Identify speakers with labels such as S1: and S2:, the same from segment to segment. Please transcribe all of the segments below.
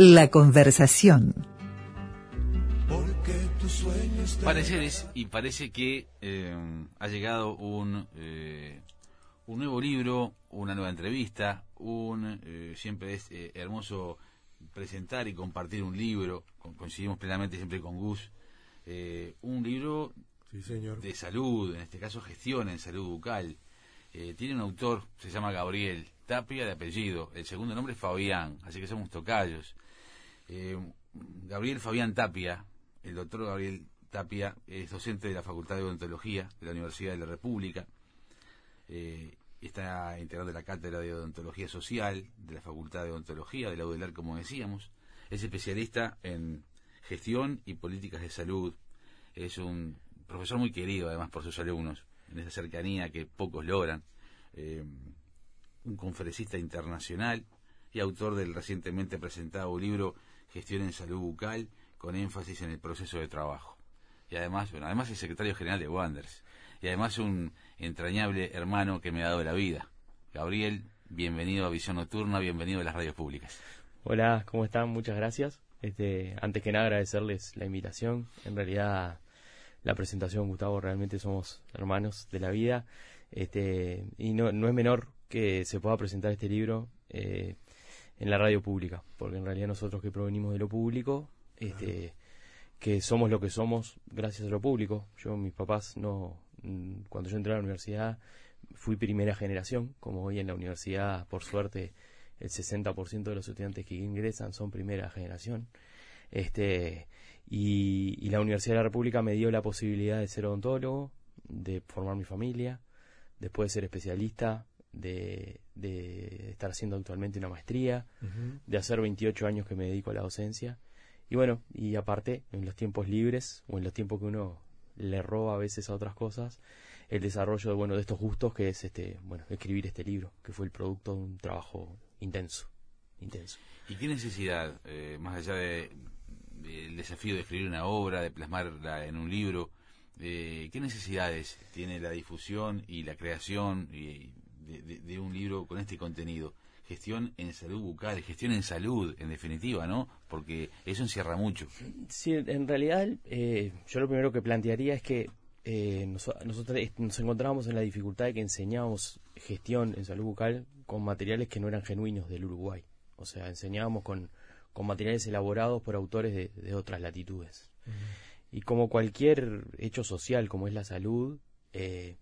S1: La conversación.
S2: Pareceres, y parece que eh, ha llegado un, eh, un nuevo libro, una nueva entrevista, un eh, siempre es hermoso presentar y compartir un libro, coincidimos plenamente siempre con Gus, un libro de salud, en este caso gestión en salud bucal. tiene un autor, se llama Gabriel Tapia de apellido, el segundo nombre es Fabián, así que somos tocayos. Gabriel Fabián Tapia, el doctor Gabriel Tapia es docente de la Facultad de Odontología de la Universidad de la República. Eh, está integrado de la Cátedra de Odontología Social de la Facultad de Odontología de la UDELAR, como decíamos. Es especialista en gestión y políticas de salud. Es un profesor muy querido, además, por sus alumnos, en esa cercanía que pocos logran. Eh, un conferencista internacional y autor del recientemente presentado libro Gestión en Salud Bucal, con énfasis en el proceso de trabajo y además, bueno, además es secretario general de Wanders y además un entrañable hermano que me ha dado la vida. Gabriel, bienvenido a Visión Nocturna, bienvenido a las radios públicas.
S3: Hola, ¿cómo están? Muchas gracias. Este, antes que nada agradecerles la invitación. En realidad la presentación, Gustavo, realmente somos hermanos de la vida. Este, y no, no es menor que se pueda presentar este libro eh, en la radio pública, porque en realidad nosotros que provenimos de lo público, este, que somos lo que somos gracias a lo público. Yo, mis papás, no, mm, cuando yo entré a la universidad, fui primera generación, como hoy en la universidad, por suerte, el 60% de los estudiantes que ingresan son primera generación. Este, y, la Universidad de la República me dio la posibilidad de ser odontólogo, de formar mi familia, después de ser especialista, de, de estar haciendo actualmente una maestría, de hacer 28 años que me dedico a la docencia y bueno, y aparte, en los tiempos libres o en los tiempos que uno le roba a veces a otras cosas, el desarrollo de, bueno, de estos gustos que es este, bueno, escribir este libro, que fue el producto de un trabajo intenso, intenso.
S2: ¿Y qué necesidad, eh, más allá de, desafío de escribir una obra, de plasmarla en un libro, eh, qué necesidades tiene la difusión y la creación de un libro con este contenido? gestión en salud bucal, gestión en salud, en definitiva, ¿no? Porque eso encierra mucho.
S3: Sí, en realidad eh, yo lo primero que plantearía es que eh, nosotros nos encontramos en la dificultad de que enseñábamos gestión en salud bucal con materiales que no eran genuinos del Uruguay. O sea, enseñábamos con, con materiales elaborados por autores de, otras latitudes. Y como cualquier hecho social como es la salud, eh,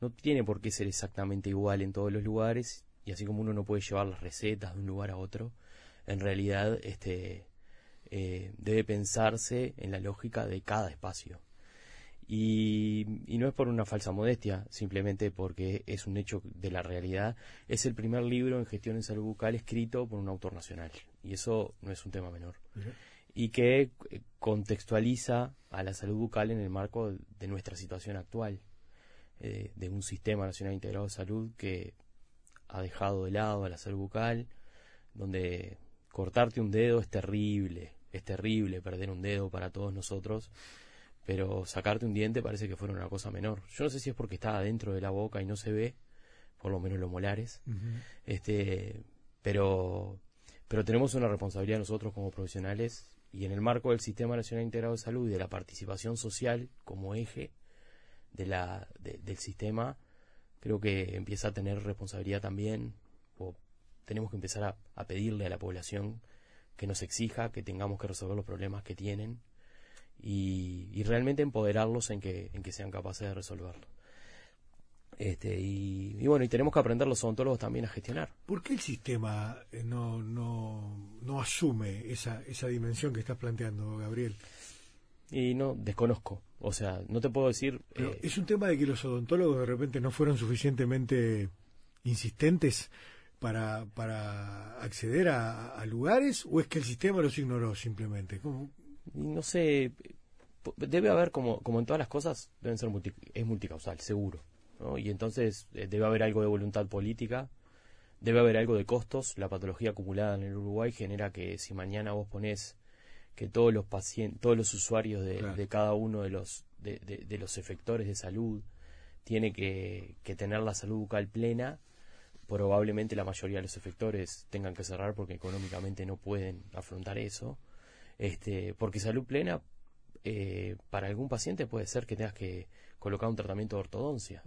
S3: no tiene por qué ser exactamente igual en todos los lugares y así como uno no puede llevar las recetas de un lugar a otro, en realidad este, eh, debe pensarse en la lógica de cada espacio. Y, no es por una falsa modestia, simplemente porque es un hecho de la realidad. Es el primer libro en gestión en salud bucal escrito por un autor nacional, y eso no es un tema menor. Y que eh, contextualiza a la salud bucal en el marco de nuestra situación actual, eh, de un sistema nacional integrado de salud que ha dejado de lado a la salud bucal, donde cortarte un dedo es terrible, es terrible perder un dedo para todos nosotros, pero sacarte un diente parece que fuera una cosa menor. Yo no sé si es porque está dentro de la boca y no se ve, por lo menos los molares, este, pero, pero tenemos una responsabilidad nosotros como profesionales y en el marco del Sistema Nacional Integrado de Salud y de la participación social como eje de la, del sistema, creo que empieza a tener responsabilidad también, o tenemos que empezar a, pedirle a la población que nos exija, que tengamos que resolver los problemas que tienen y, realmente empoderarlos en que, en que sean capaces de resolverlo. Este, y, bueno, y tenemos que aprender los odontólogos también a gestionar.
S4: ¿Por qué el sistema eh, no, no, no asume esa, esa dimensión que estás planteando, Gabriel?
S3: Y no, desconozco. O sea, no te puedo decir...
S4: Eh, ¿Es un tema de que los odontólogos de repente no fueron suficientemente insistentes para, para acceder a, lugares o es que el sistema los ignoró simplemente?
S3: No sé, debe haber, como, como en todas las cosas, deben ser es multicausal, seguro. Y entonces eh, debe haber algo de voluntad política, debe haber algo de costos. La patología acumulada en el Uruguay genera que si mañana vos ponés que todos los pacientes, todos los usuarios de, cada uno de los, de, los efectores de salud tiene que, tener la salud bucal plena, probablemente la mayoría de los efectores tengan que cerrar porque económicamente no pueden afrontar eso. Este, porque salud plena, eh, para algún paciente puede ser que tengas que colocar un tratamiento de ortodoncia,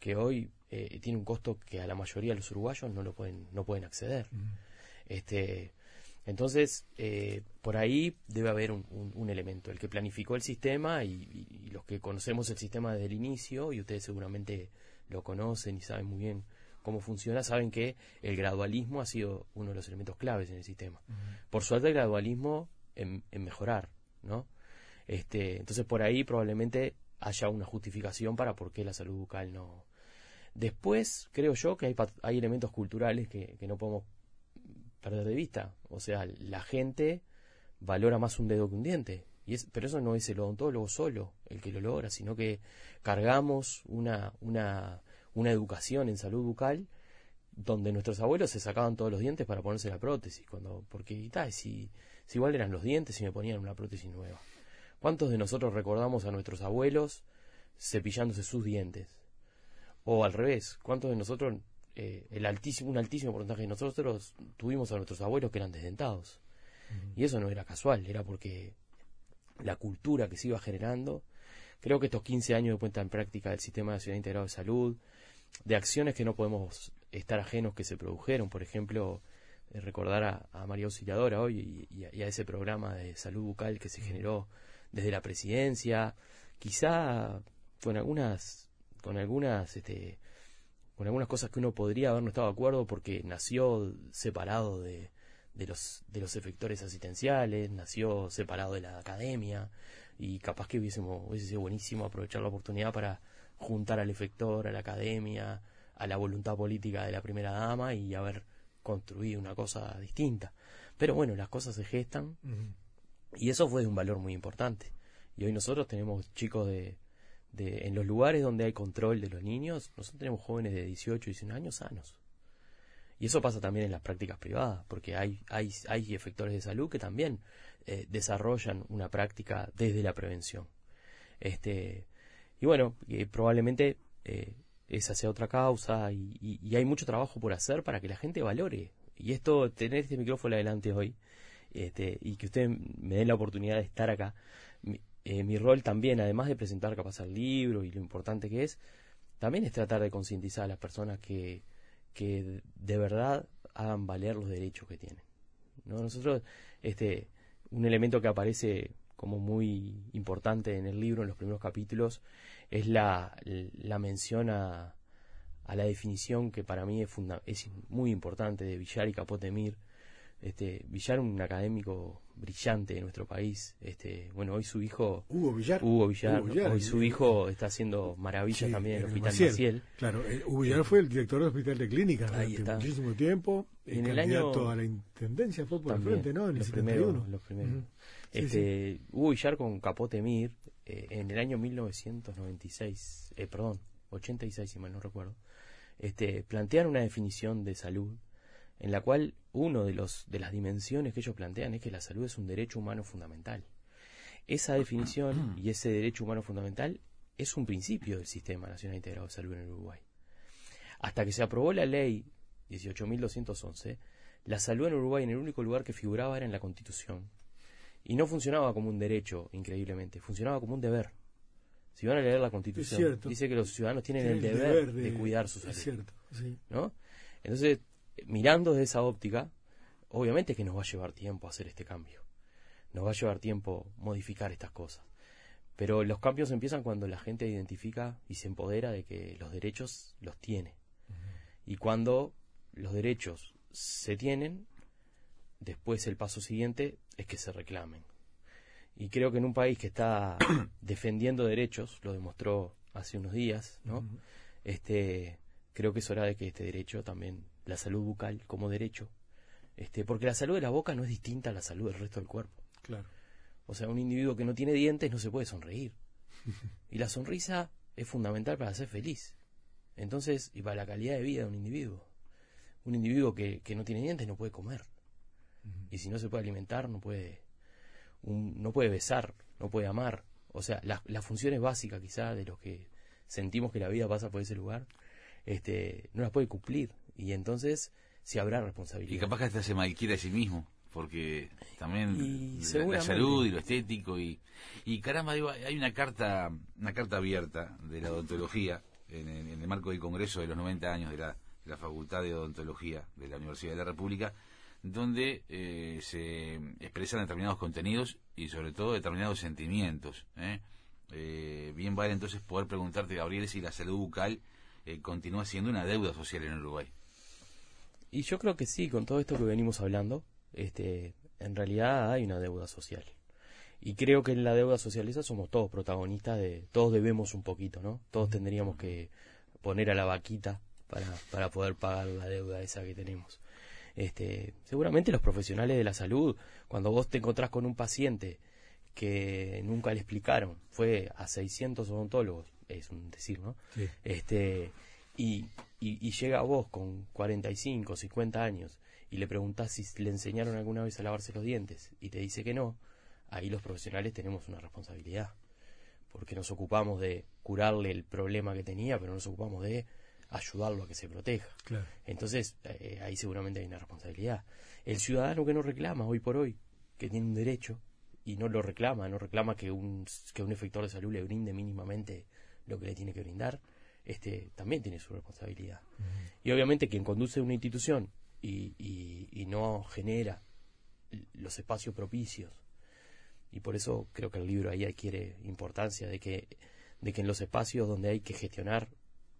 S3: que hoy eh, tiene un costo que a la mayoría de los uruguayos no lo pueden, no pueden acceder. Este, entonces, eh, por ahí debe haber un, elemento, el que planificó el sistema y, los que conocemos el sistema desde el inicio, y ustedes seguramente lo conocen y saben muy bien cómo funciona, saben que el gradualismo ha sido uno de los elementos claves en el sistema. Por suerte el gradualismo en, mejorar, ¿no? Este, entonces por ahí probablemente haya una justificación para por qué la salud bucal no. Después creo yo que hay, hay elementos culturales que, que no podemos perder de vista. O sea, la gente valora más un dedo que un diente. Y es, pero eso no es el odontólogo solo el que lo logra, sino que cargamos una, una, una educación en salud bucal donde nuestros abuelos se sacaban todos los dientes para ponerse la prótesis. cuando Porque tal, si, si igual eran los dientes y me ponían una prótesis nueva. ¿Cuántos de nosotros recordamos a nuestros abuelos cepillándose sus dientes? O al revés, ¿cuántos de nosotros eh, el altísimo, un altísimo porcentaje. De nosotros tuvimos a nuestros abuelos que eran desdentados. Y eso no era casual, era porque la cultura que se iba generando, creo que estos 15 años de puesta en práctica del Sistema Nacional Integrado de Salud, de acciones que no podemos estar ajenos que se produjeron, por ejemplo, eh, recordar a, María Auxiliadora hoy y, a, ese programa de salud bucal que se generó desde la presidencia, quizá con algunas con algunas este, con algunas cosas que uno podría haber no estado de acuerdo porque nació separado de, de, los, de los efectores asistenciales, nació separado de la academia y capaz que hubiésemos, hubiese sido buenísimo aprovechar la oportunidad para juntar al efector, a la academia, a la voluntad política de la primera dama y haber construido una cosa distinta. Pero bueno, las cosas se gestan y eso fue de un valor muy importante. Y hoy nosotros tenemos chicos de, en los lugares donde hay control de los niños, nosotros tenemos jóvenes de 18 y 19 años sanos. Y eso pasa también en las prácticas privadas, porque hay, hay, hay efectores de salud que también eh, desarrollan una práctica desde la prevención. Este, y bueno, probablemente eh, esa sea otra causa y, y, hay mucho trabajo por hacer para que la gente valore. Y esto, tener este micrófono adelante hoy este, y que usted me den la oportunidad de estar acá, eh, mi rol también, además de presentar capaz el libro y lo importante que es, también es tratar de concientizar a las personas que, que de verdad hagan valer los derechos que tienen. ¿no? Nosotros, este, un elemento que aparece como muy importante en el libro, en los primeros capítulos, es la, la mención a, a la definición que para mí es, es muy importante de Villar y Capotemir, este, Villar, un académico brillante de nuestro país. Este, bueno, hoy su hijo.
S4: Hugo Villar.
S3: Hugo Villar. hoy su hijo está haciendo maravillas también en el Hospital Maciel.
S4: Claro, eh, Hugo Villar fue el director del Hospital de Clínicas durante muchísimo tiempo.
S3: En el año.
S4: a la intendencia fue por el frente, ¿no? En
S3: los primeros. Los primeros. este, Hugo Villar con Capote Mir, eh, en el año 1996, eh, perdón, 86, si mal no recuerdo, este, plantean una definición de salud en la cual uno de los de las dimensiones que ellos plantean es que la salud es un derecho humano fundamental. Esa definición y ese derecho humano fundamental es un principio del Sistema Nacional Integrado de Salud en el Uruguay. Hasta que se aprobó la ley 18.211, la salud en Uruguay en el único lugar que figuraba era en la Constitución. Y no funcionaba como un derecho, increíblemente, funcionaba como un deber. Si van a leer la Constitución, dice que los ciudadanos tienen el, deber, de, cuidar su salud. ¿no? Entonces, mirando desde esa óptica, obviamente que nos va a llevar tiempo hacer este cambio. Nos va a llevar tiempo modificar estas cosas. Pero los cambios empiezan cuando la gente identifica y se empodera de que los derechos los tiene. Y cuando los derechos se tienen, después el paso siguiente es que se reclamen. Y creo que en un país que está defendiendo derechos, lo demostró hace unos días, ¿no? Este, creo que es hora de que este derecho también la salud bucal como derecho, este, porque la salud de la boca no es distinta a la salud del resto del cuerpo.
S4: Claro.
S3: O sea, un individuo que no tiene dientes no se puede sonreír. y la sonrisa es fundamental para ser feliz. Entonces, y para la calidad de vida de un individuo. Un individuo que, que no tiene dientes no puede comer. Y si no se puede alimentar, no puede, no puede besar, no puede amar. O sea, las, las funciones básicas quizá de los que sentimos que la vida pasa por ese lugar, este, no las puede cumplir Y entonces, si habrá responsabilidad.
S2: Y capaz que hasta se malquiera a sí mismo, porque también la- la, salud y lo estético y, y caramba, digo, hay una carta una carta abierta de la odontología en, el- en el marco del Congreso de los 90 años de la, de la Facultad de Odontología de la Universidad de la República, donde eh, se expresan determinados contenidos y sobre todo determinados sentimientos. ¿eh? Eh, bien vale entonces poder preguntarte, Gabriel, si la salud bucal eh, continúa siendo una deuda social en Uruguay.
S3: Y yo creo que sí, con todo esto que venimos hablando, este, en realidad hay una deuda social. Y creo que en la deuda social esa somos todos protagonistas de, todos debemos un poquito, ¿no? Todos tendríamos que poner a la vaquita para, para poder pagar la deuda esa que tenemos. Este, seguramente los profesionales de la salud, cuando vos te encontrás con un paciente que nunca le explicaron, fue a 600 odontólogos, es un decir, ¿no?
S4: Sí.
S3: este y, y, y llega a vos con 45, 50 años y le preguntás si le enseñaron alguna vez a lavarse los dientes y te dice que no, ahí los profesionales tenemos una responsabilidad, porque nos ocupamos de curarle el problema que tenía, pero no nos ocupamos de ayudarlo a que se proteja.
S4: Claro.
S3: Entonces, eh, ahí seguramente hay una responsabilidad. El ciudadano que no reclama hoy por hoy, que tiene un derecho y no lo reclama, no reclama que un, que un efector de salud le brinde mínimamente lo que le tiene que brindar, este también tiene su responsabilidad. Y obviamente quien conduce una institución y, y, y no genera los espacios propicios, y por eso creo que el libro ahí adquiere importancia de que, de que en los espacios donde hay que gestionar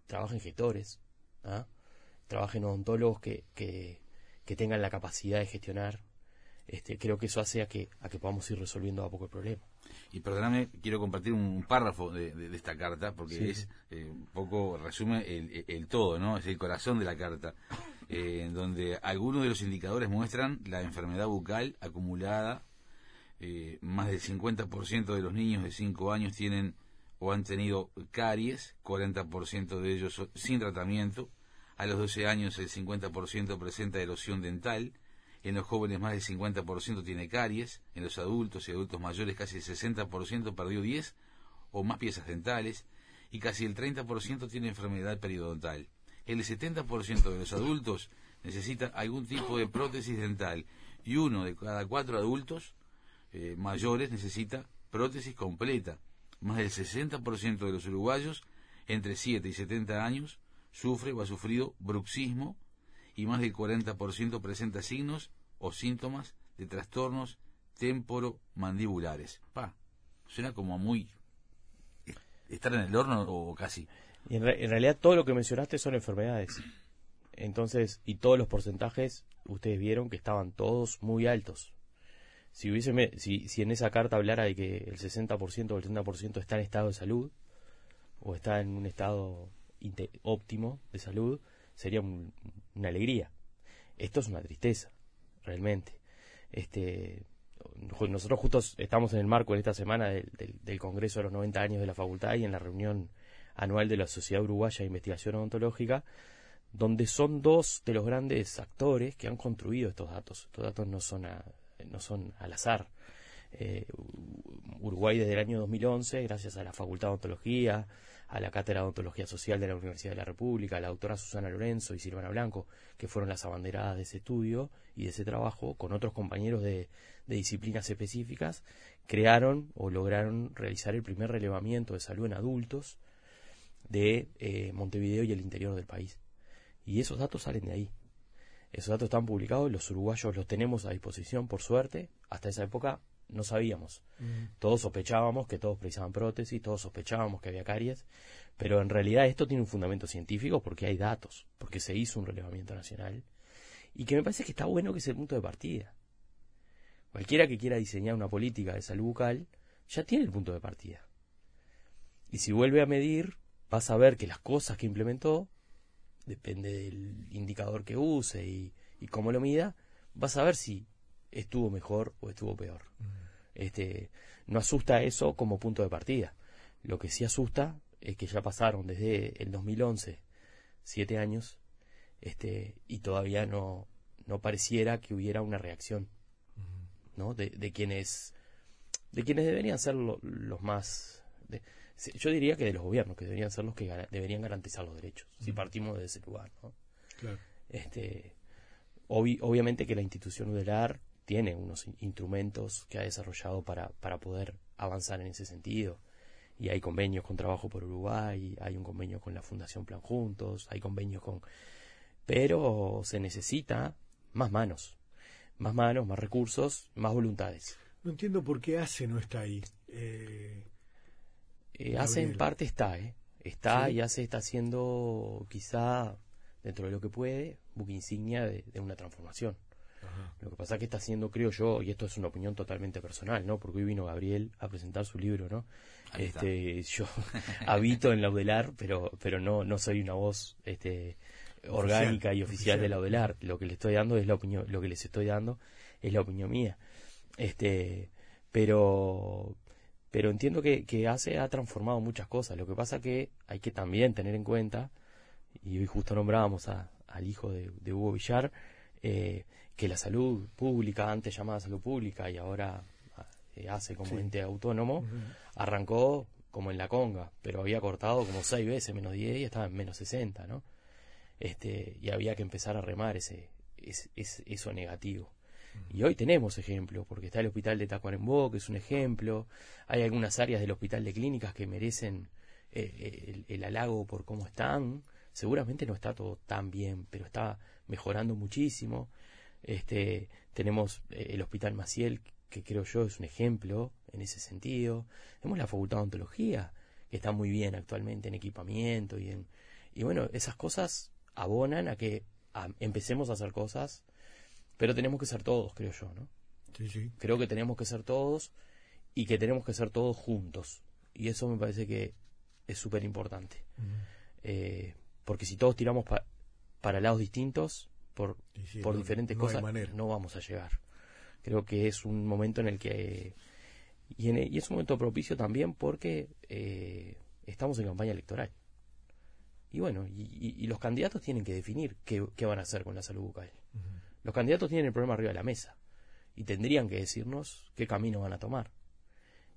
S3: trabajen gestores, ¿ah? trabajen odontólogos que, que, que tengan la capacidad de gestionar. Este, creo que eso hace a que, a que podamos ir resolviendo a poco el problema.
S2: Y perdóname, quiero compartir un párrafo de, de- de esta carta, porque
S3: Sí.
S2: es eh, un poco, resume el, todo, ¿no? Es el corazón de la carta, eh, en donde algunos de los indicadores muestran la enfermedad bucal acumulada. eh, más del 50% de los niños de 5 años tienen o han tenido caries, 40% de ellos sin tratamiento. A los 12 años el 50% presenta erosión dental. En los jóvenes más del 50% tiene caries. En los adultos y adultos mayores casi el 60% perdió 10 o más piezas dentales. Y casi el 30% tiene enfermedad periodontal. El 70% de los adultos necesita algún tipo de prótesis dental. Y uno de cada cuatro adultos eh, mayores necesita prótesis completa. Más del 60% de los uruguayos entre 7 y 70 años sufre o ha sufrido bruxismo y más del 40% presenta signos o síntomas de trastornos temporomandibulares. Pa, suena como muy estar en el horno o casi.
S3: Y en, re- en realidad todo lo que mencionaste son enfermedades. Entonces, y todos los porcentajes, ustedes vieron que estaban todos muy altos. Si, hubiese, si, si en esa carta hablara de que el 60% o el 70% está en estado de salud, o está en un estado óptimo de salud, sería un- una alegría. Esto es una tristeza, realmente. Este, nosotros justo estamos en el marco en esta semana del, del- del Congreso de los 90 años de la facultad y en la reunión anual de la Sociedad Uruguaya de Investigación Odontológica, donde son dos de los grandes actores que han construido estos datos. Estos datos no son, a- no son al azar. Eh, Uruguay desde el año 2011, gracias a la Facultad de Odontología, a la Cátedra de Odontología Social de la Universidad de la República, a la doctora Susana Lorenzo y Silvana Blanco, que fueron las abanderadas de ese estudio y de ese trabajo, con otros compañeros de, de disciplinas específicas, crearon o lograron realizar el primer relevamiento de salud en adultos de eh, Montevideo y el interior del país. Y esos datos salen de ahí. Esos datos están publicados, los uruguayos los tenemos a disposición, por suerte. Hasta esa época no sabíamos. Todos sospechábamos que todos precisaban prótesis, todos sospechábamos que había caries, pero en realidad esto tiene un fundamento científico porque hay datos, porque se hizo un relevamiento nacional y que me parece que está bueno que es el punto de partida. Cualquiera que quiera diseñar una política de salud bucal ya tiene el punto de partida. Y si vuelve a medir, vas a ver que las cosas que implementó, depende del indicador que use y, y cómo lo mida, vas a ver si estuvo mejor o estuvo peor. Este, no asusta eso como punto de partida. Lo que sí asusta es que ya pasaron desde el 2011 siete años este, y todavía no, no pareciera que hubiera una reacción ¿no? de, de quienes de quienes deberían ser lo- los más de- yo diría que de los gobiernos que deberían ser los que deberían garantizar los derechos si partimos de ese lugar ¿no?
S4: Claro.
S3: Este, obviamente que la institución UDELAR tiene unos instrumentos que ha desarrollado para, para poder avanzar en ese sentido. Y hay convenios con Trabajo por Uruguay, hay un convenio con la Fundación Plan Juntos, hay convenios con... Pero se necesita más manos, más manos, más recursos, más voluntades.
S4: No entiendo por qué ACE no está ahí.
S3: Eh, eh ACE en parte está, ¿eh? Está y ACE está haciendo quizá, dentro de lo que puede, buque insignia de una transformación. Lo que pasa es que está haciendo, creo yo, y esto es una opinión totalmente personal, ¿no? Porque hoy vino Gabriel a presentar su libro, ¿no? este, yo habito en Laudelar, pero, pero no, no soy una voz, este, orgánica y oficial, de Laudelar. Lo que le estoy dando es la opinión, lo que les estoy dando es la opinión mía. Este, pero, pero entiendo que, que hace, ha transformado muchas cosas. Lo que pasa que hay que también tener en cuenta, y hoy justo nombrábamos a, al hijo de, de Hugo Villar, eh, que la salud pública, antes llamada salud pública y ahora eh, hace como ente autónomo, arrancó como en la conga, pero había cortado como seis veces menos 10 y estaba en menos 60, ¿no? Este, y había que empezar a remar ese, eso negativo. Y hoy tenemos ejemplos, porque está el hospital de Tacuarembó, que es un ejemplo, hay algunas áreas del hospital de clínicas que merecen eh, el, el, halago por cómo están, seguramente no está todo tan bien, pero está mejorando muchísimo. Este, tenemos eh, el Hospital Maciel, que creo yo es un ejemplo en ese sentido. Tenemos la Facultad de Ontología, que está muy bien actualmente en equipamiento y en... Y bueno, esas cosas abonan a que empecemos a hacer cosas, pero tenemos que ser todos, creo yo, ¿no?
S4: Sí, sí.
S3: Creo que tenemos que ser todos y que tenemos que ser todos juntos. Y eso me parece que es súper importante. eh, porque si todos tiramos para lados distintos, por, por diferentes cosas, no vamos a llegar. Creo que es un momento en el que... Y, y es un momento propicio también porque eh, estamos en campaña electoral. Y bueno, y, los candidatos tienen que definir qué, van a hacer con la salud bucal. Los candidatos tienen el problema arriba de la mesa y tendrían que decirnos qué camino van a tomar.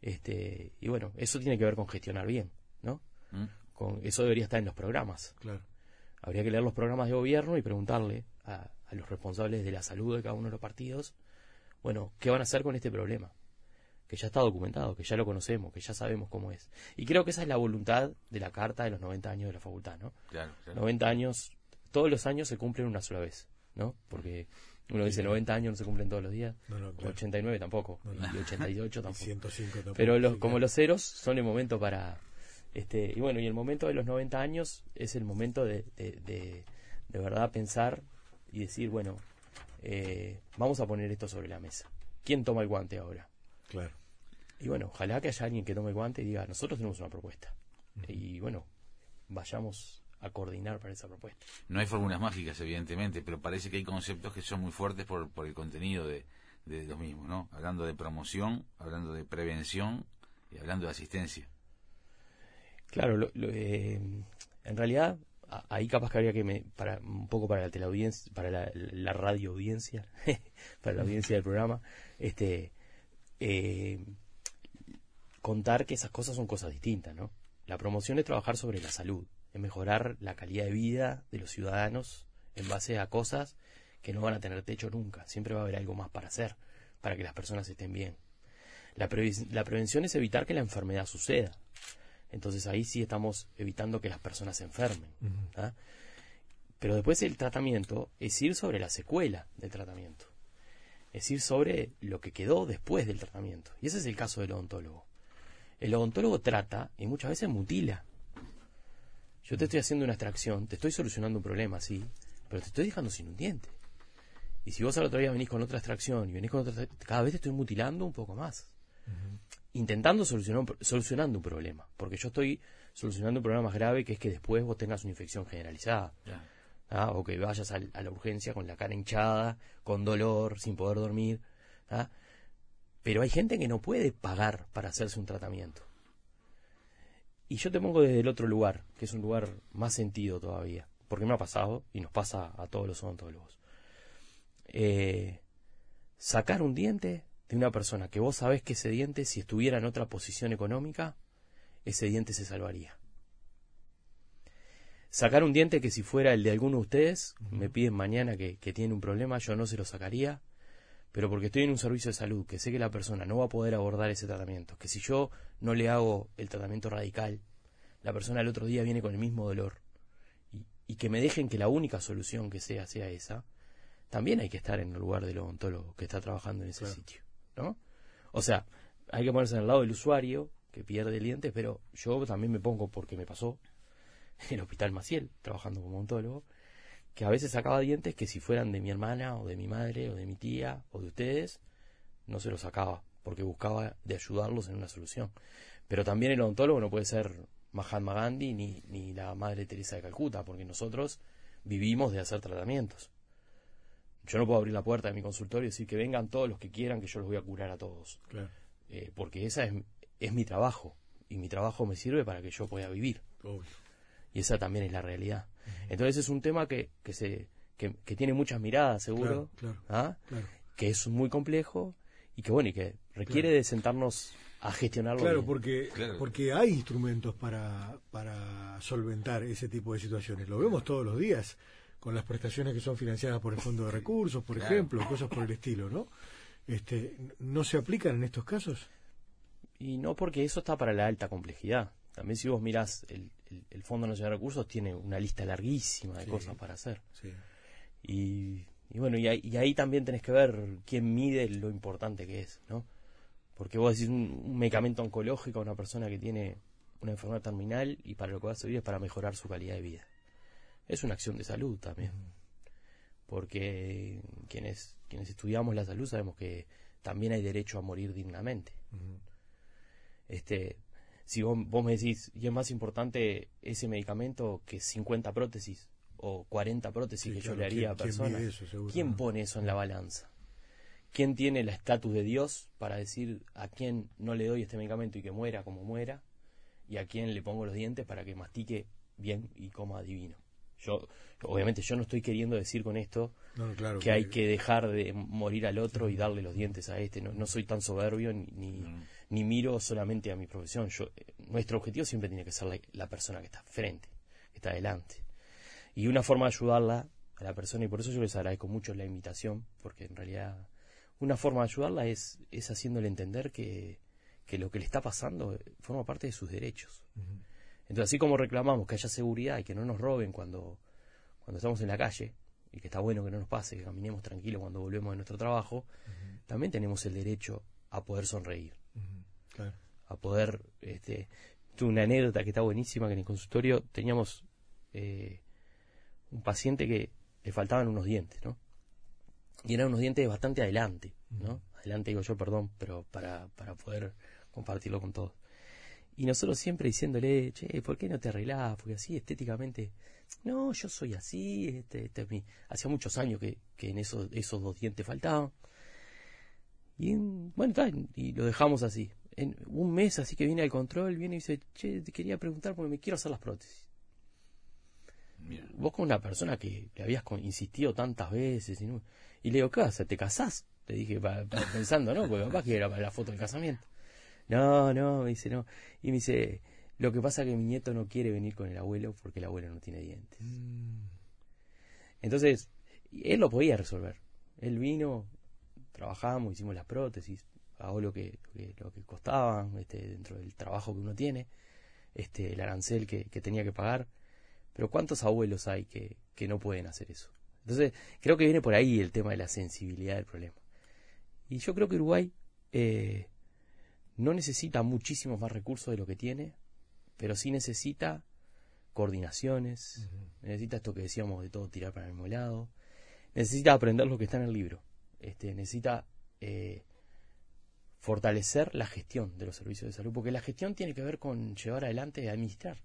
S3: Este, y bueno, eso tiene que ver con gestionar bien, ¿no? Mm. Con, eso debería estar en los programas.
S4: Claro.
S3: Habría que leer los programas de gobierno y preguntarle a, los responsables de la salud de cada uno de los partidos, bueno, ¿qué van a hacer con este problema? Que ya está documentado, que ya lo conocemos, que ya sabemos cómo es. Y creo que esa es la voluntad de la carta de los 90 años de la facultad, ¿no?
S2: Claro,
S3: 90 años, todos los años se cumplen una sola vez, ¿no? Porque uno dice 90 años no se cumplen todos los días, 89 tampoco, y 88 tampoco.
S4: 105 tampoco.
S3: Pero los, como los ceros son el momento para... Este, y bueno, y el momento de los 90 años es el momento de, de, de, de verdad pensar y decir, bueno, eh, vamos a poner esto sobre la mesa. ¿Quién toma el guante ahora?
S4: Claro.
S3: Y bueno, ojalá que haya alguien que tome el guante y diga, nosotros tenemos una propuesta. Y bueno, vayamos a coordinar para esa propuesta.
S2: No hay fórmulas mágicas, evidentemente, pero parece que hay conceptos que son muy fuertes por, por el contenido de, de los mismos, ¿no? Hablando de promoción, hablando de prevención y hablando de asistencia.
S3: Claro, lo, eh, en realidad ahí capaz que habría que me, para un poco para la teleaudiencia, para la, radio audiencia, para la audiencia del programa, este eh, contar que esas cosas son cosas distintas, ¿no? La promoción es trabajar sobre la salud, es mejorar la calidad de vida de los ciudadanos en base a cosas que no van a tener techo nunca. Siempre va a haber algo más para hacer, para que las personas estén bien. La, la prevención es evitar que la enfermedad suceda. Entonces ahí sí estamos evitando que las personas se enfermen. ¿ah? Pero después el tratamiento es ir sobre la secuela del tratamiento. Es ir sobre lo que quedó después del tratamiento. Y ese es el caso del odontólogo. El odontólogo trata y muchas veces mutila. Yo te estoy haciendo una extracción, te estoy solucionando un problema, sí, pero te estoy dejando sin un diente. Y si vos al otro día venís con otra extracción y venís con otra, cada vez te estoy mutilando un poco más intentando solucionar, solucionando un problema. Porque yo estoy solucionando un problema más grave que es que después vos tengas una infección generalizada. ¿ah? O que vayas a, la urgencia con la cara hinchada, con dolor, sin poder dormir. ¿ah? Pero hay gente que no puede pagar para hacerse un tratamiento. Y yo te pongo desde el otro lugar, que es un lugar más sentido todavía. Porque me ha pasado, y nos pasa a todos los odontólogos. Eh, sacar un diente de una persona que vos sabés que ese diente, si estuviera en otra posición económica, ese diente se salvaría. sacar un diente que si fuera el de alguno de ustedes, me piden mañana que, que tienen un problema, yo no se lo sacaría, pero porque estoy en un servicio de salud, que sé que la persona no va a poder abordar ese tratamiento, que si yo no le hago el tratamiento radical, la persona el otro día viene con el mismo dolor, y, y que me dejen que la única solución que sea sea esa, también hay que estar en el lugar del odontólogo que está trabajando en ese sitio, ¿no? O sea, hay que ponerse en el lado del usuario que pierde el diente, pero yo también me pongo porque me pasó en el hospital Maciel, trabajando como odontólogo, que a veces sacaba dientes que si fueran de mi hermana o de mi madre o de mi tía o de ustedes, no se los sacaba, porque buscaba de ayudarlos en una solución. Pero también el odontólogo no puede ser Mahatma Gandhi ni, ni la Madre Teresa de Calcuta, porque nosotros vivimos de hacer tratamientos. Yo no puedo abrir la puerta de mi consultorio y decir que vengan todos los que quieran, que yo los voy a curar a todos.
S4: Claro.
S3: Eh, porque esa es, es mi trabajo. Y mi trabajo me sirve para que yo pueda vivir.
S4: Obvio.
S3: Y esa también es la realidad. Entonces es un tema que, que, se, que, que tiene muchas miradas, seguro.
S4: Claro, claro,
S3: ¿ah?
S4: claro.
S3: Que es muy complejo y que, bueno, y que requiere de sentarnos a gestionarlo.
S4: Claro,
S3: bien.
S4: porque,
S2: Claro.
S4: porque hay instrumentos para, para solventar ese tipo de situaciones. Lo vemos todos los días con las prestaciones que son financiadas por el Fondo de Recursos, por
S2: Claro.
S4: ejemplo, cosas por el estilo, ¿no? Este, ¿No se aplican en estos casos?
S3: Y no porque eso está para la alta complejidad. También si vos mirás, el, el, el Fondo Nacional de Recursos tiene una lista larguísima de
S4: Sí.
S3: cosas para hacer.
S4: Sí.
S3: Y, y bueno, y ahí, y ahí también tenés que ver quién mide lo importante que es, ¿no? Porque vos decís un, un medicamento oncológico a una persona que tiene una enfermedad terminal y para lo que va a servir es para mejorar su calidad de vida. Es una acción de salud también. Porque quienes, quienes estudiamos la salud sabemos que también hay derecho a morir dignamente. Este, si vos, vos me decís, y es más importante ese medicamento que 50 prótesis o 40 prótesis
S4: Sí,
S3: que
S4: claro,
S3: yo le haría a
S4: ¿quién- quién
S3: personas,
S4: eso,
S3: ¿quién
S4: no?
S3: pone eso en la balanza? ¿Quién tiene el estatus de Dios para decir a quién no le doy este medicamento y que muera como muera? Y a quién le pongo los dientes para que mastique bien y coma divino. Yo, obviamente, yo no estoy queriendo decir con esto
S4: No, no, claro.
S3: que hay que dejar de morir al otro y darle los dientes a este. No, no soy tan soberbio ni, ni, ni miro solamente a mi profesión. Yo, eh, nuestro objetivo siempre tiene que ser la, la persona que está frente, que está delante. Y una forma de ayudarla a la persona, y por eso yo les agradezco mucho la invitación, porque en realidad una forma de ayudarla es, es haciéndole entender que, que lo que le está pasando eh, forma parte de sus derechos. Entonces, así como reclamamos que haya seguridad y que no nos roben cuando, cuando estamos en la calle, y que está bueno que no nos pase, que caminemos tranquilos cuando volvemos de nuestro trabajo, también tenemos el derecho a poder sonreír.
S4: Claro.
S3: a poder... Este, una anécdota que está buenísima, que en el consultorio teníamos eh, un paciente que le faltaban unos dientes, ¿no? Y eran unos dientes bastante adelante, ¿no? Adelante digo yo, perdón, pero para, para poder compartirlo con todos. Y nosotros siempre diciéndole, che, ¿por qué no te arreglás? Porque así estéticamente, no, yo soy así, este, este es mi... hacía muchos años que, que en esos, esos dos dientes faltaban. Y en- bueno, está, y lo dejamos así. En un mes así que viene al control, viene y dice, che, te quería preguntar porque me quiero hacer las prótesis.
S2: Mira.
S3: Vos con una persona que le habías insistido tantas veces y, no- y le digo, ¿qué vas a- ¿Te casás? Le dije pa- pa- pensando, ¿no? Porque capaz que era para la foto del casamiento. No, no, me dice, no. Y me dice, lo que pasa es que mi nieto no quiere venir con el abuelo porque el abuelo no tiene dientes.
S4: Mm.
S3: Entonces, él lo podía resolver. Él vino, trabajamos, hicimos las prótesis, pagó lo que, lo que, lo que costaba este, dentro del trabajo que uno tiene, este, el arancel que, que tenía que pagar. Pero ¿cuántos abuelos hay que, que no pueden hacer eso? Entonces, creo que viene por ahí el tema de la sensibilidad del problema. Y yo creo que Uruguay eh, no necesita muchísimos más recursos de lo que tiene, pero sí necesita coordinaciones, necesita esto que decíamos de todo tirar para el mismo lado, necesita aprender lo que está en el libro, este, necesita eh, fortalecer la gestión de los servicios de salud, porque la gestión tiene que ver con llevar adelante y administrar,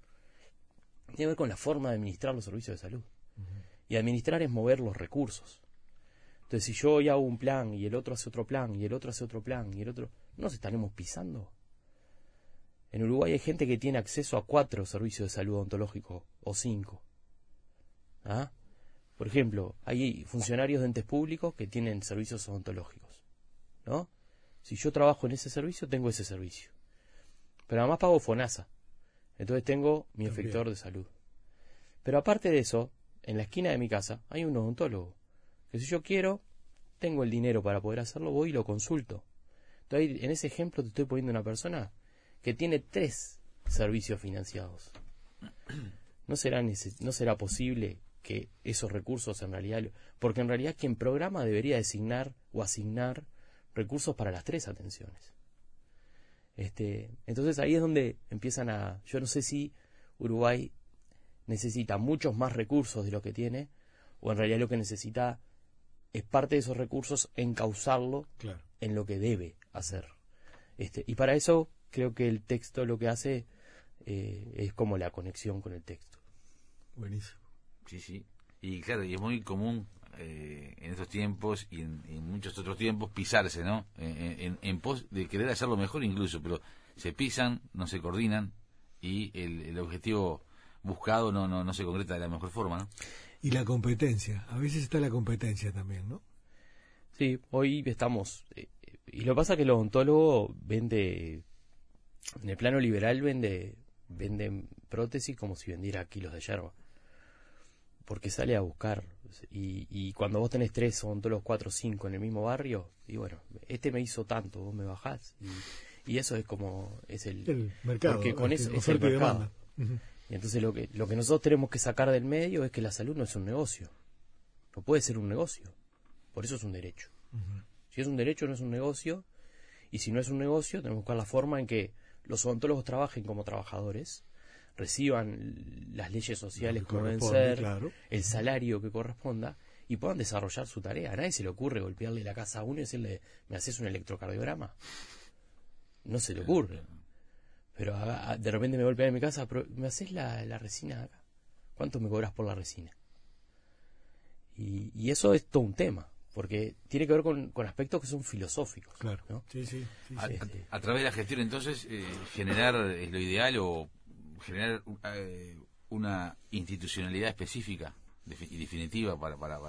S3: tiene que ver con la forma de administrar los servicios de salud. Y administrar es mover los recursos. Entonces, si yo hoy hago un plan y el otro hace otro plan y el otro hace otro plan y el otro, ¿nos estaremos pisando? En Uruguay hay gente que tiene acceso a cuatro servicios de salud odontológico o cinco. ¿Ah? Por ejemplo, hay funcionarios de entes públicos que tienen servicios odontológicos. ¿No? Si yo trabajo en ese servicio, tengo ese servicio. Pero además pago FONASA. Entonces tengo mi
S4: También.
S3: efector de salud. Pero aparte de eso, en la esquina de mi casa hay un odontólogo. Que si yo quiero, tengo el dinero para poder hacerlo, voy y lo consulto. En ese ejemplo te estoy poniendo una persona que tiene tres servicios financiados. ¿No será, no será posible que esos recursos en realidad, porque en realidad quien programa debería designar o asignar recursos para las tres atenciones. Este, entonces ahí es donde empiezan a, yo no sé si Uruguay necesita muchos más recursos de lo que tiene, o en realidad lo que necesita es parte de esos recursos encauzarlo en lo que debe hacer. Este, y para eso creo que el texto lo que hace eh, es como la conexión con el texto.
S4: Buenísimo.
S2: Sí, sí. Y claro, y es muy común eh, en estos tiempos y en, muchos otros tiempos pisarse, ¿no? En, pos de querer hacerlo mejor incluso, pero se pisan, no se coordinan y el, objetivo buscado no, no, no se concreta de la mejor forma, ¿no?
S4: Y la competencia, a veces está la competencia también, ¿no?
S3: Sí, hoy estamos. Eh, y lo que pasa es que el odontólogo vende, en el plano liberal vende, vende prótesis como si vendiera kilos de yerba porque sale a buscar. Y, y cuando vos tenés tres o los cuatro o cinco en el mismo barrio, y bueno, este me hizo tanto, vos me bajás. Y, y eso es como, es el,
S4: mercado.
S3: Porque con eso es el mercado. Y entonces lo que, lo que nosotros tenemos que sacar del medio es que la salud no es un negocio. No puede ser un negocio. Por eso es un derecho. Si es un derecho, no es un negocio. Y si no es un negocio, tenemos que buscar la forma en que los odontólogos trabajen como trabajadores reciban las leyes sociales como deben ser, el salario que corresponda y puedan desarrollar su tarea. A nadie se le ocurre golpearle la casa a uno y decirle, ¿me haces un electrocardiograma? No se le ocurre. Pero de repente me golpea en mi casa, ¿me haces la, resina acá? ¿Cuánto me cobras por la resina? Y, eso es todo un tema, porque tiene que ver con, aspectos que son filosóficos.
S4: Claro.
S3: Este,
S2: a, través de la gestión, entonces, eh, generar es lo ideal o generar eh, una institucionalidad específica y definitiva para, para,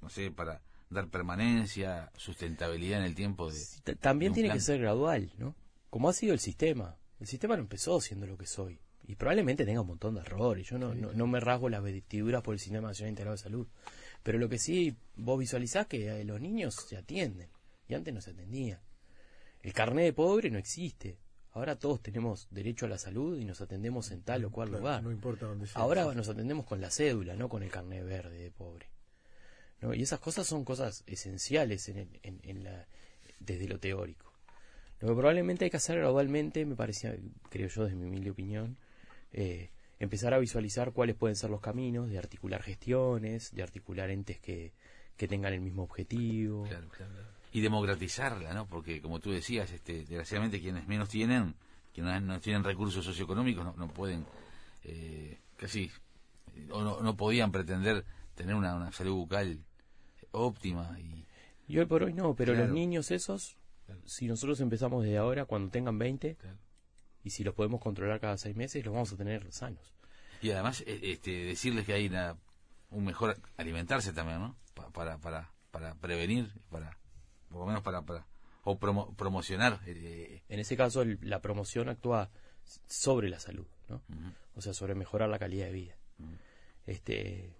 S2: no sé, para dar permanencia, sustentabilidad en el tiempo. De,
S3: También tiene que ser gradual, ¿no? Como ha sido el sistema. El sistema no empezó siendo lo que soy. Y probablemente tenga un montón de errores. Yo no, no, me rasgo las vestiduras por el Sistema Nacional Integrado de Salud. Pero lo que sí vos visualizás que los niños se atienden. Y antes no se atendía. El carnet de pobre no existe. Ahora todos tenemos derecho a la salud y nos atendemos en tal o cual lugar.
S4: No importa dónde sea.
S3: Ahora nos atendemos con la cédula, no con el carnet verde de pobre. ¿No? Y esas cosas son cosas esenciales en, en, la, desde lo teórico. Lo que probablemente hay que hacer gradualmente, me parecía, creo yo, desde mi humilde opinión, eh, empezar a visualizar cuáles pueden ser los caminos, de articular gestiones, de articular entes que, que tengan el mismo objetivo.
S2: Claro, claro y democratizarla, ¿no? Porque como tú decías, este, desgraciadamente quienes menos tienen, quienes no tienen recursos socioeconómicos, no, no pueden, eh, casi, o no, no podían pretender tener una, salud bucal óptima. Y,
S3: y hoy por hoy no, pero los niños esos, si nosotros empezamos desde ahora, cuando tengan 20, y si los podemos controlar cada seis meses, los vamos a tener sanos.
S2: Y además, e, este, decirles que hay una, un mejor alimentarse también, ¿no? para, para, para prevenir, para por lo menos para, para o promocionar.
S3: Eh, en ese caso, la promoción actúa sobre la salud, ¿no? O sea, sobre mejorar la calidad de vida. Este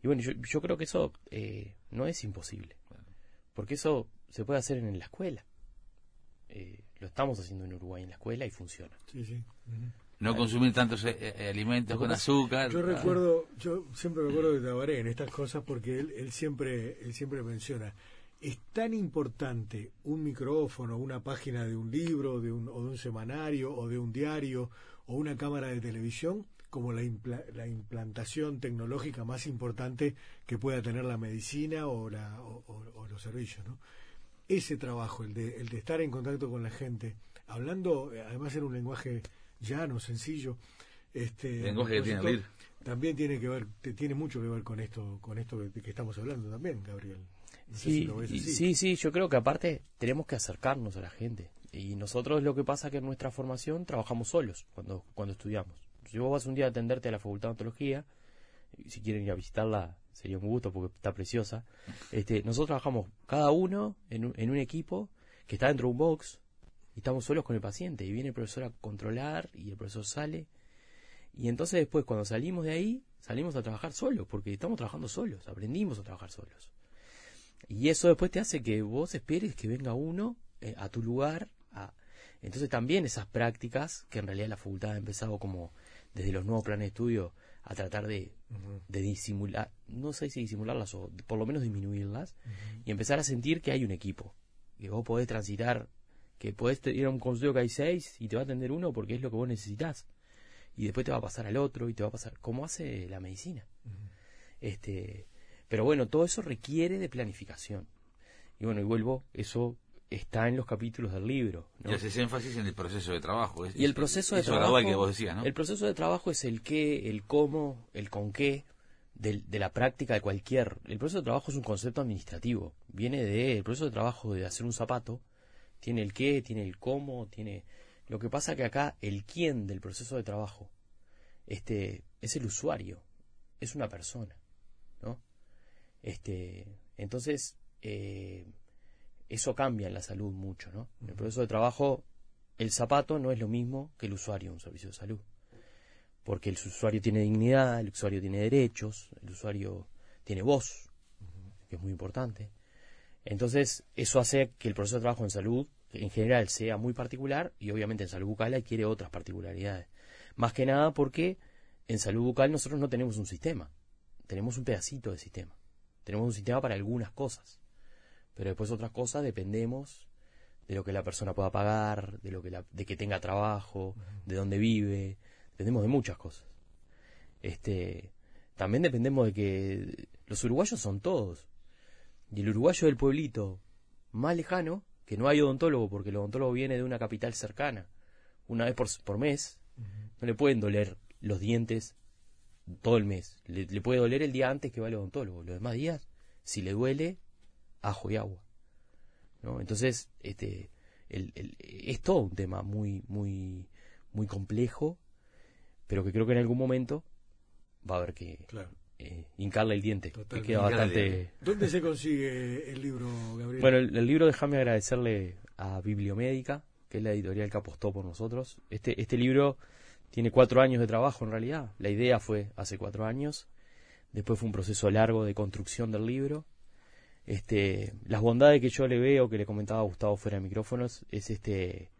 S3: y bueno, yo, yo creo que eso eh, no es imposible, porque eso se puede hacer en la escuela. Eh, lo estamos haciendo en Uruguay en la escuela y funciona.
S4: Sí, sí.
S2: No consumir tantos alimentos con azúcar.
S4: Yo recuerdo, yo siempre me acuerdo de Tabaré en estas cosas porque él, él siempre él siempre menciona es tan importante un micrófono, una página de un libro, de un, o de un semanario, o de un diario, o una cámara de televisión, como la, la implantación tecnológica más importante que pueda tener la medicina o, la, o, los servicios. ¿no? Ese trabajo, el de, el de estar en contacto con la gente, hablando además en un lenguaje llano, sencillo, este,
S2: lenguaje que
S4: también tiene que ver, tiene mucho que ver con esto, con esto de que estamos hablando también, Gabriel
S3: sí, sí, sí, yo creo que aparte tenemos que acercarnos a la gente. Y nosotros lo que pasa es que en nuestra formación trabajamos solos cuando, cuando estudiamos. Si vos vas un día a atenderte a la Facultad de Ontología, si quieren ir a visitarla, sería un gusto porque está preciosa. Este, nosotros trabajamos cada uno en un, en un equipo que está dentro de un box y estamos solos con el paciente. Y viene el profesor a controlar y el profesor sale Y entonces después cuando salimos de ahí, salimos a trabajar solos, porque estamos trabajando solos, aprendimos a trabajar solos. Y eso después te hace que vos esperes que venga uno eh, a tu lugar. A... Entonces también esas prácticas, que en realidad la facultad ha empezado como desde los nuevos planes de estudio a tratar de, de disimular, no sé si disimularlas o por lo menos disminuirlas, y empezar a sentir que hay un equipo, que vos podés transitar, que podés ir a un consultorio que hay seis y te va a atender uno porque es lo que vos necesitas y después te va a pasar al otro y te va a pasar como hace la medicina. Este, pero bueno, todo eso requiere de planificación. Y bueno, y vuelvo, eso está en los capítulos del libro.
S2: Y haces énfasis en el proceso de trabajo.
S3: y el proceso de trabajo. El proceso de trabajo es el qué, el cómo, el con qué de, de, la práctica de cualquier. El proceso de trabajo es un concepto administrativo. Viene de el proceso de trabajo de hacer un zapato. Tiene el qué, tiene el cómo, tiene lo que pasa que acá el quién del proceso de trabajo este, es el usuario, es una persona, ¿no? Este, entonces, eh, eso cambia en la salud mucho, ¿no? En el proceso de trabajo, el zapato no es lo mismo que el usuario en un servicio de salud. Porque el usuario tiene dignidad, el usuario tiene derechos, el usuario tiene voz, que es muy importante. Entonces, eso hace que el proceso de trabajo en salud en general sea muy particular y obviamente en salud bucal adquiere otras particularidades. Más que nada porque en salud bucal nosotros no tenemos un sistema, tenemos un pedacito de sistema. Tenemos un sistema para algunas cosas, pero después otras cosas dependemos de lo que la persona pueda pagar, de lo que de que tenga trabajo, de dónde vive, dependemos de muchas cosas. Este, también dependemos de que los uruguayos son todos. Y el uruguayo del pueblito más lejano que no hay odontólogo porque el odontólogo viene de una capital cercana, una vez por, mes, no le pueden doler los dientes todo el mes. Le, puede doler el día antes que va al odontólogo. Los demás días, si le duele, ajo y agua. ¿no? Entonces, este, el, el, es todo un tema muy, muy, muy complejo, pero que creo que en algún momento va a haber que, eh, hincarle el diente. Que queda bastante...
S4: ¿Dónde se consigue el libro, Gabriel?
S3: Bueno, el, libro déjame agradecerle a Bibliomédica, que es la editorial que apostó por nosotros. Este, este libro tiene cuatro años de trabajo en realidad. La idea fue hace cuatro años. Después fue un proceso largo de construcción del libro. Este, las bondades que yo le veo, que le comentaba a Gustavo fuera de micrófonos, es este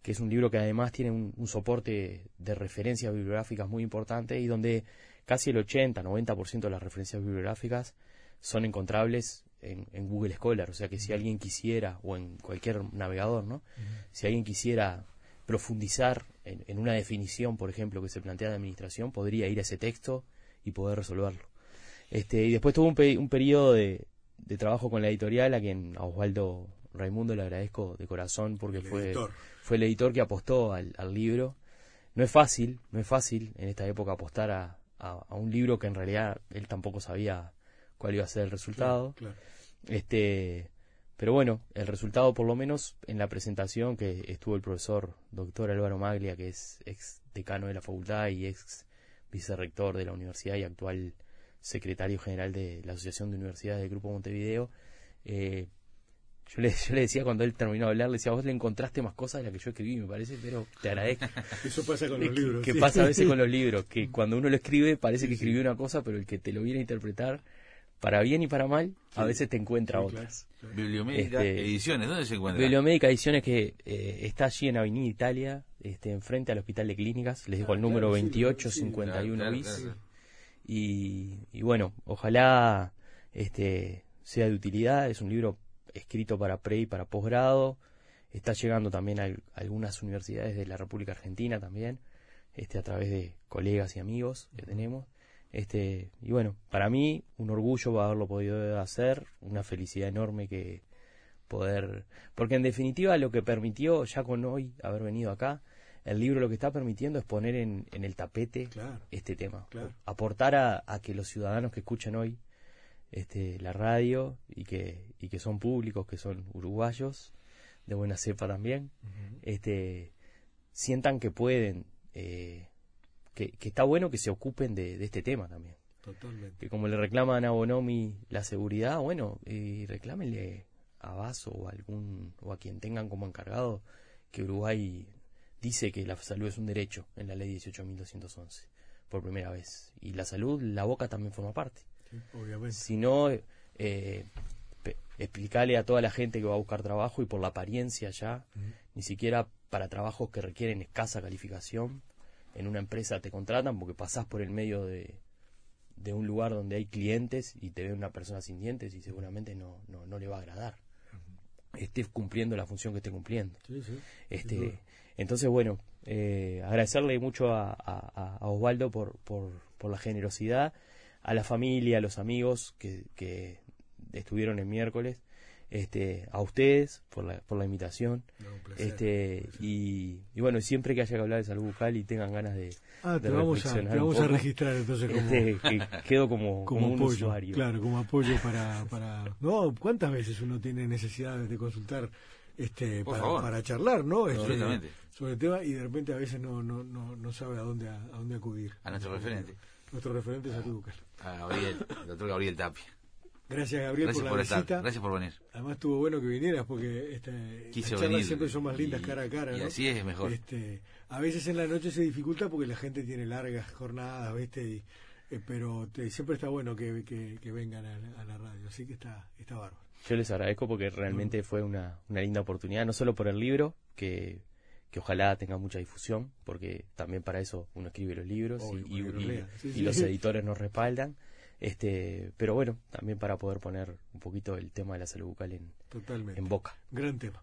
S3: que es un libro que además tiene un, un soporte de referencias bibliográficas muy importante y donde casi el 80-90% de las referencias bibliográficas son encontrables en, Google Scholar, o sea que si alguien quisiera, o en cualquier navegador, ¿no? Si alguien quisiera profundizar en, una definición, por ejemplo, que se plantea de administración, podría ir a ese texto y poder resolverlo. Este, y después tuvo un, un periodo de, trabajo con la editorial, a quien a Osvaldo Raimundo le agradezco de corazón porque fue, fue el editor que apostó al, al libro. No es fácil, no es fácil en esta época apostar a, a, un libro que en realidad él tampoco sabía cuál iba a ser el resultado. Este, pero bueno, el resultado por lo menos en la presentación que estuvo el profesor doctor Álvaro Maglia, que es ex decano de la facultad y ex vicerrector de la universidad y actual secretario general de la Asociación de Universidades del Grupo Montevideo, eh, yo le, yo le decía cuando él terminó de hablar, le decía, vos le encontraste más cosas de las que yo escribí, me parece, pero te agradezco.
S4: Eso pasa con los libros.
S3: Que, pasa a veces con los libros, que cuando uno lo escribe parece que escribió una cosa, pero el que te lo viene a interpretar, para bien y para mal, a veces te encuentra otras.
S2: Bibliomédica este, Ediciones, ¿dónde se encuentra?
S3: Bibliomédica Ediciones que eh, está allí en Avenida Italia, este, enfrente al Hospital de Clínicas, les digo el número 2851 bis. Y, y bueno, ojalá este sea de utilidad, es un libro escrito para pre y para posgrado. Está llegando también a, algunas universidades de la República Argentina también, este, a través de colegas y amigos que tenemos. Este, y bueno, para mí un orgullo haberlo podido hacer, una felicidad enorme que poder, porque en definitiva lo que permitió ya con hoy haber venido acá, el libro lo que está permitiendo es poner en, el tapete este tema, aportar a, a, que los ciudadanos que escuchan hoy este, la radio y que, y que son públicos, que son uruguayos, de buena cepa también, este, sientan que pueden, eh, que, está bueno que se ocupen de, este tema también.
S4: Totalmente.
S3: Que como le reclaman a Bonomi la seguridad, bueno, y reclámenle a Vaso o a algún o a quien tengan como encargado que Uruguay dice que la salud es un derecho en la ley 18.211, por primera vez. Y la salud, la boca también forma parte.
S4: obviamente.
S3: Si no, eh, explicarle a toda la gente que va a buscar trabajo y por la apariencia ya, ni siquiera para trabajos que requieren escasa calificación, en una empresa te contratan porque pasás por el medio de, de un lugar donde hay clientes y te ve una persona sin dientes y seguramente no, no, no le va a agradar. Esté cumpliendo la función que esté cumpliendo. este, entonces, bueno, eh, agradecerle mucho a, a, Osvaldo por, por, por, la generosidad, a la familia, a los amigos que, que estuvieron el miércoles este, a ustedes por la, por la invitación. este, y, y, bueno, siempre que haya que hablar de salud bucal y tengan ganas de,
S4: ah, te vamos, a, vamos a registrar entonces como,
S3: este, que quedo como, como, un
S4: apoyo,
S3: usuario.
S4: Claro, como apoyo para, para... No, ¿cuántas veces uno tiene necesidad de consultar este para, para, charlar, ¿no? Este, sobre el tema y de repente a veces no, no, no, no sabe a dónde, a, dónde acudir.
S2: A nuestro referente.
S4: Nuestro referente es bucal.
S2: A Gabriel, el doctor Gabriel Tapia.
S4: Gracias, Gabriel, por la visita.
S2: Gracias por venir.
S4: Además, estuvo bueno que vinieras porque este, las charlas siempre son más lindas cara a cara.
S2: Y así es mejor.
S4: Este, a veces en la noche se dificulta porque la gente tiene largas jornadas, ¿viste? Eh, pero siempre está bueno que, que, vengan a, la radio, así que está, está bárbaro.
S3: Yo les agradezco porque realmente fue una, una linda oportunidad, no solo por el libro, que, que ojalá tenga mucha difusión, porque también para eso uno escribe los libros y, y los editores nos respaldan este, pero bueno, también para poder poner un poquito el tema de la salud bucal en,
S4: Totalmente.
S3: en boca.
S4: Gran tema.